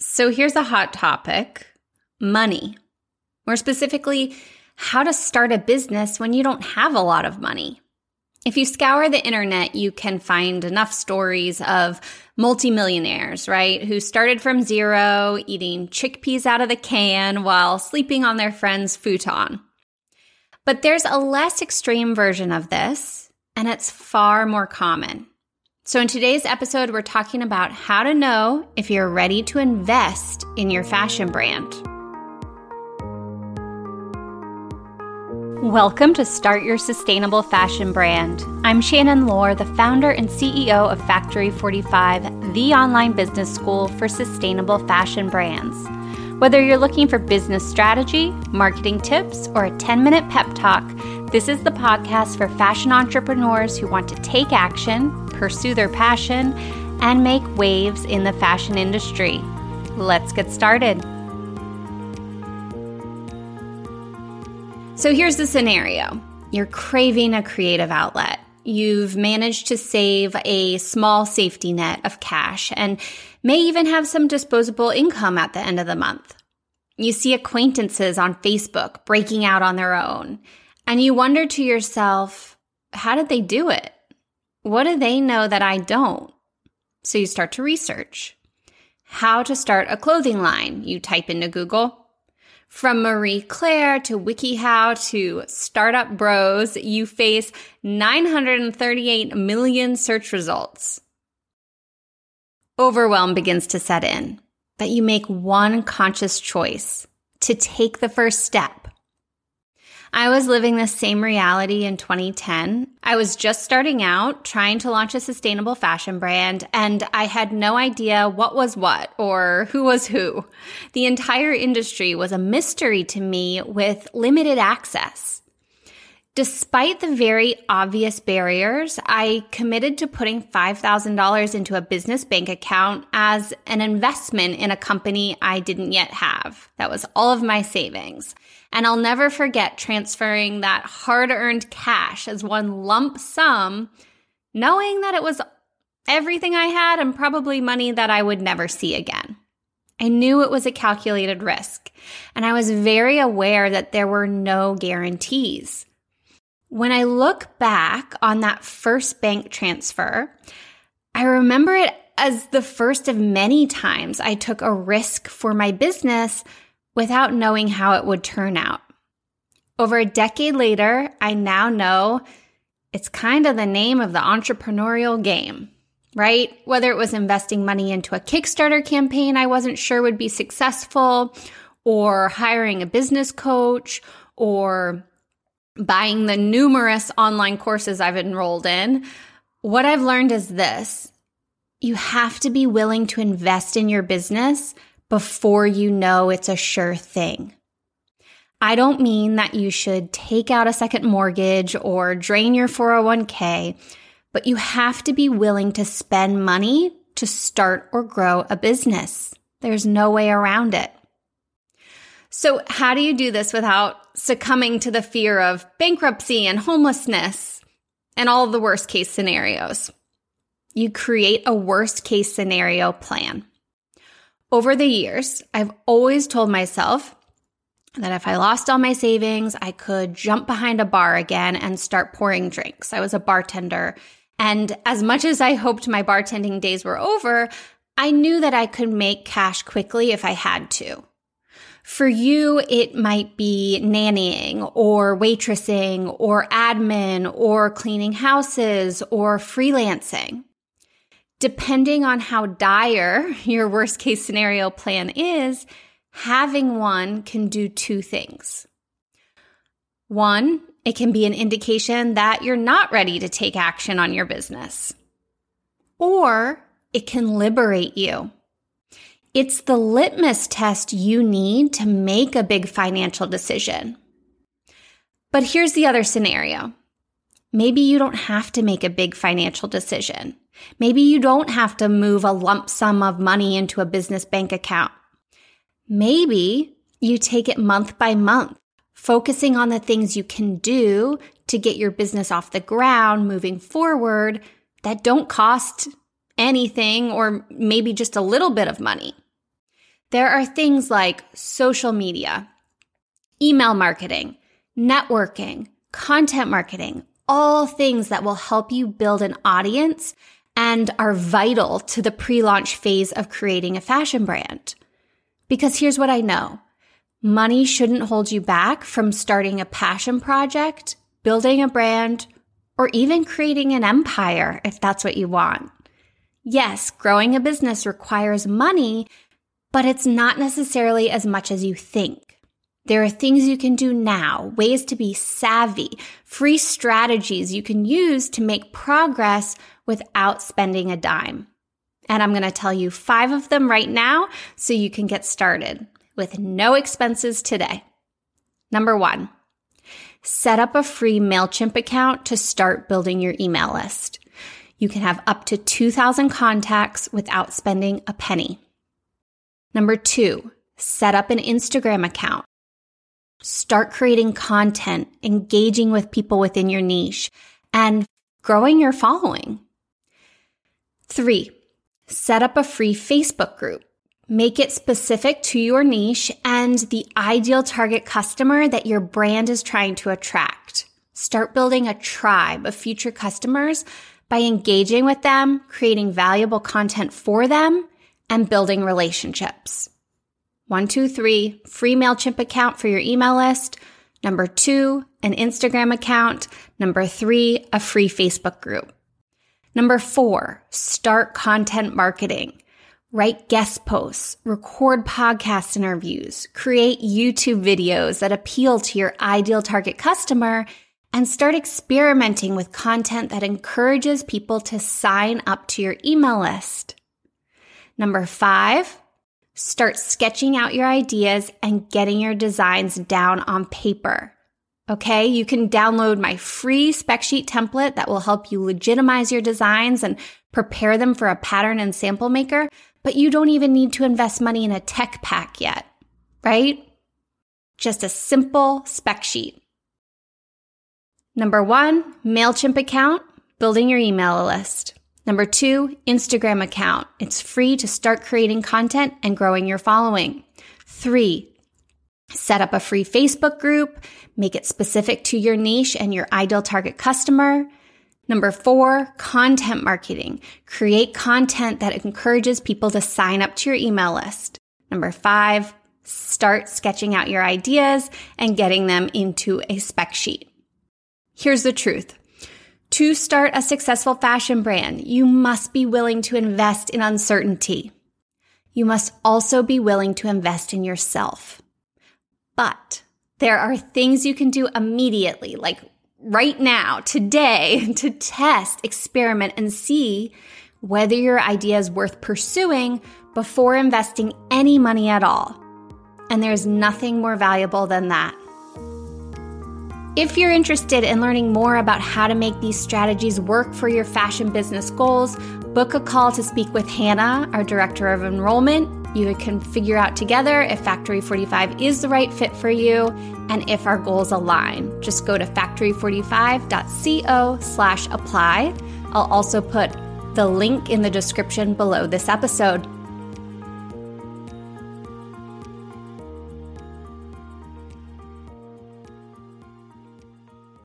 So here's a hot topic money. More specifically, how to start a business when you don't have a lot of money. If you scour the internet, you can find enough stories of multimillionaires, right? Who started from zero, eating chickpeas out of the can while sleeping on their friend's futon. But there's a less extreme version of this, and it's far more common. So, in today's episode, we're talking about how to know if you're ready to invest in your fashion brand. Welcome to Start Your Sustainable Fashion Brand. I'm Shannon Lohr, the founder and CEO of Factory 45, the online business school for sustainable fashion brands. Whether you're looking for business strategy, marketing tips, or a 10 minute pep talk, this is the podcast for fashion entrepreneurs who want to take action, pursue their passion, and make waves in the fashion industry. Let's get started. So here's the scenario you're craving a creative outlet. You've managed to save a small safety net of cash and may even have some disposable income at the end of the month. You see acquaintances on Facebook breaking out on their own. And you wonder to yourself, how did they do it? What do they know that I don't? So you start to research. How to start a clothing line. You type into Google. From Marie Claire to WikiHow to Startup Bros, you face 938 million search results. Overwhelm begins to set in, but you make one conscious choice to take the first step I was living the same reality in 2010. I was just starting out trying to launch a sustainable fashion brand, and I had no idea what was what or who was who. The entire industry was a mystery to me with limited access. Despite the very obvious barriers, I committed to putting $5,000 into a business bank account as an investment in a company I didn't yet have. That was all of my savings. And I'll never forget transferring that hard earned cash as one lump sum, knowing that it was everything I had and probably money that I would never see again. I knew it was a calculated risk, and I was very aware that there were no guarantees. When I look back on that first bank transfer, I remember it as the first of many times I took a risk for my business without knowing how it would turn out. Over a decade later, I now know it's kind of the name of the entrepreneurial game, right? Whether it was investing money into a Kickstarter campaign I wasn't sure would be successful, or hiring a business coach, or buying the numerous online courses I've enrolled in, what I've learned is this you have to be willing to invest in your business before you know it's a sure thing. I don't mean that you should take out a second mortgage or drain your 401k, but you have to be willing to spend money to start or grow a business. There's no way around it. So, how do you do this without succumbing to the fear of bankruptcy and homelessness and all the worst case scenarios? You create a worst case scenario plan. Over the years, I've always told myself that if I lost all my savings, I could jump behind a bar again and start pouring drinks. I was a bartender. And as much as I hoped my bartending days were over, I knew that I could make cash quickly if I had to. For you, it might be nannying or waitressing or admin or cleaning houses or freelancing. Depending on how dire your worst case scenario plan is, having one can do two things. One, it can be an indication that you're not ready to take action on your business. Or it can liberate you. It's the litmus test you need to make a big financial decision. But here's the other scenario. Maybe you don't have to make a big financial decision. Maybe you don't have to move a lump sum of money into a business bank account. Maybe you take it month by month, focusing on the things you can do to get your business off the ground moving forward that don't cost anything or maybe just a little bit of money. There are things like social media, email marketing, networking, content marketing, all things that will help you build an audience and are vital to the pre launch phase of creating a fashion brand. Because here's what I know money shouldn't hold you back from starting a passion project, building a brand, or even creating an empire if that's what you want. Yes, growing a business requires money, but it's not necessarily as much as you think. There are things you can do now, ways to be savvy, free strategies you can use to make progress without spending a dime. And I'm going to tell you five of them right now so you can get started with no expenses today. Number one, set up a free MailChimp account to start building your email list. You can have up to 2,000 contacts without spending a penny. Number two, set up an Instagram account. Start creating content, engaging with people within your niche, and growing your following. Three, set up a free Facebook group. Make it specific to your niche and the ideal target customer that your brand is trying to attract. Start building a tribe of future customers by engaging with them, creating valuable content for them, and building relationships. One, two, three, free MailChimp account for your email list. Number two, an Instagram account. Number three, a free Facebook group. Number four, start content marketing. Write guest posts, record podcast interviews, create YouTube videos that appeal to your ideal target customer, and start experimenting with content that encourages people to sign up to your email list. Number five, start sketching out your ideas and getting your designs down on paper. Okay, you can download my free spec sheet template that will help you legitimize your designs and prepare them for a pattern and sample maker, but you don't even need to invest money in a tech pack yet, right? Just a simple spec sheet. Number one, MailChimp account, building your email list. Number two, Instagram account. It's free to start creating content and growing your following. Three, set up a free Facebook group, make it specific to your niche and your ideal target customer. Number four, content marketing. Create content that encourages people to sign up to your email list. Number five, start sketching out your ideas and getting them into a spec sheet. Here's the truth. To start a successful fashion brand, you must be willing to invest in uncertainty. You must also be willing to invest in yourself. But there are things you can do immediately, like right now, today, to test, experiment, and see whether your idea is worth pursuing before investing any money at all. And there's nothing more valuable than that. If you're interested in learning more about how to make these strategies work for your fashion business goals, book a call to speak with Hannah, our Director of Enrollment. You can figure out together if Factory 45 is the right fit for you and if our goals align. Just go to factory45.co slash apply. I'll also put the link in the description below this episode.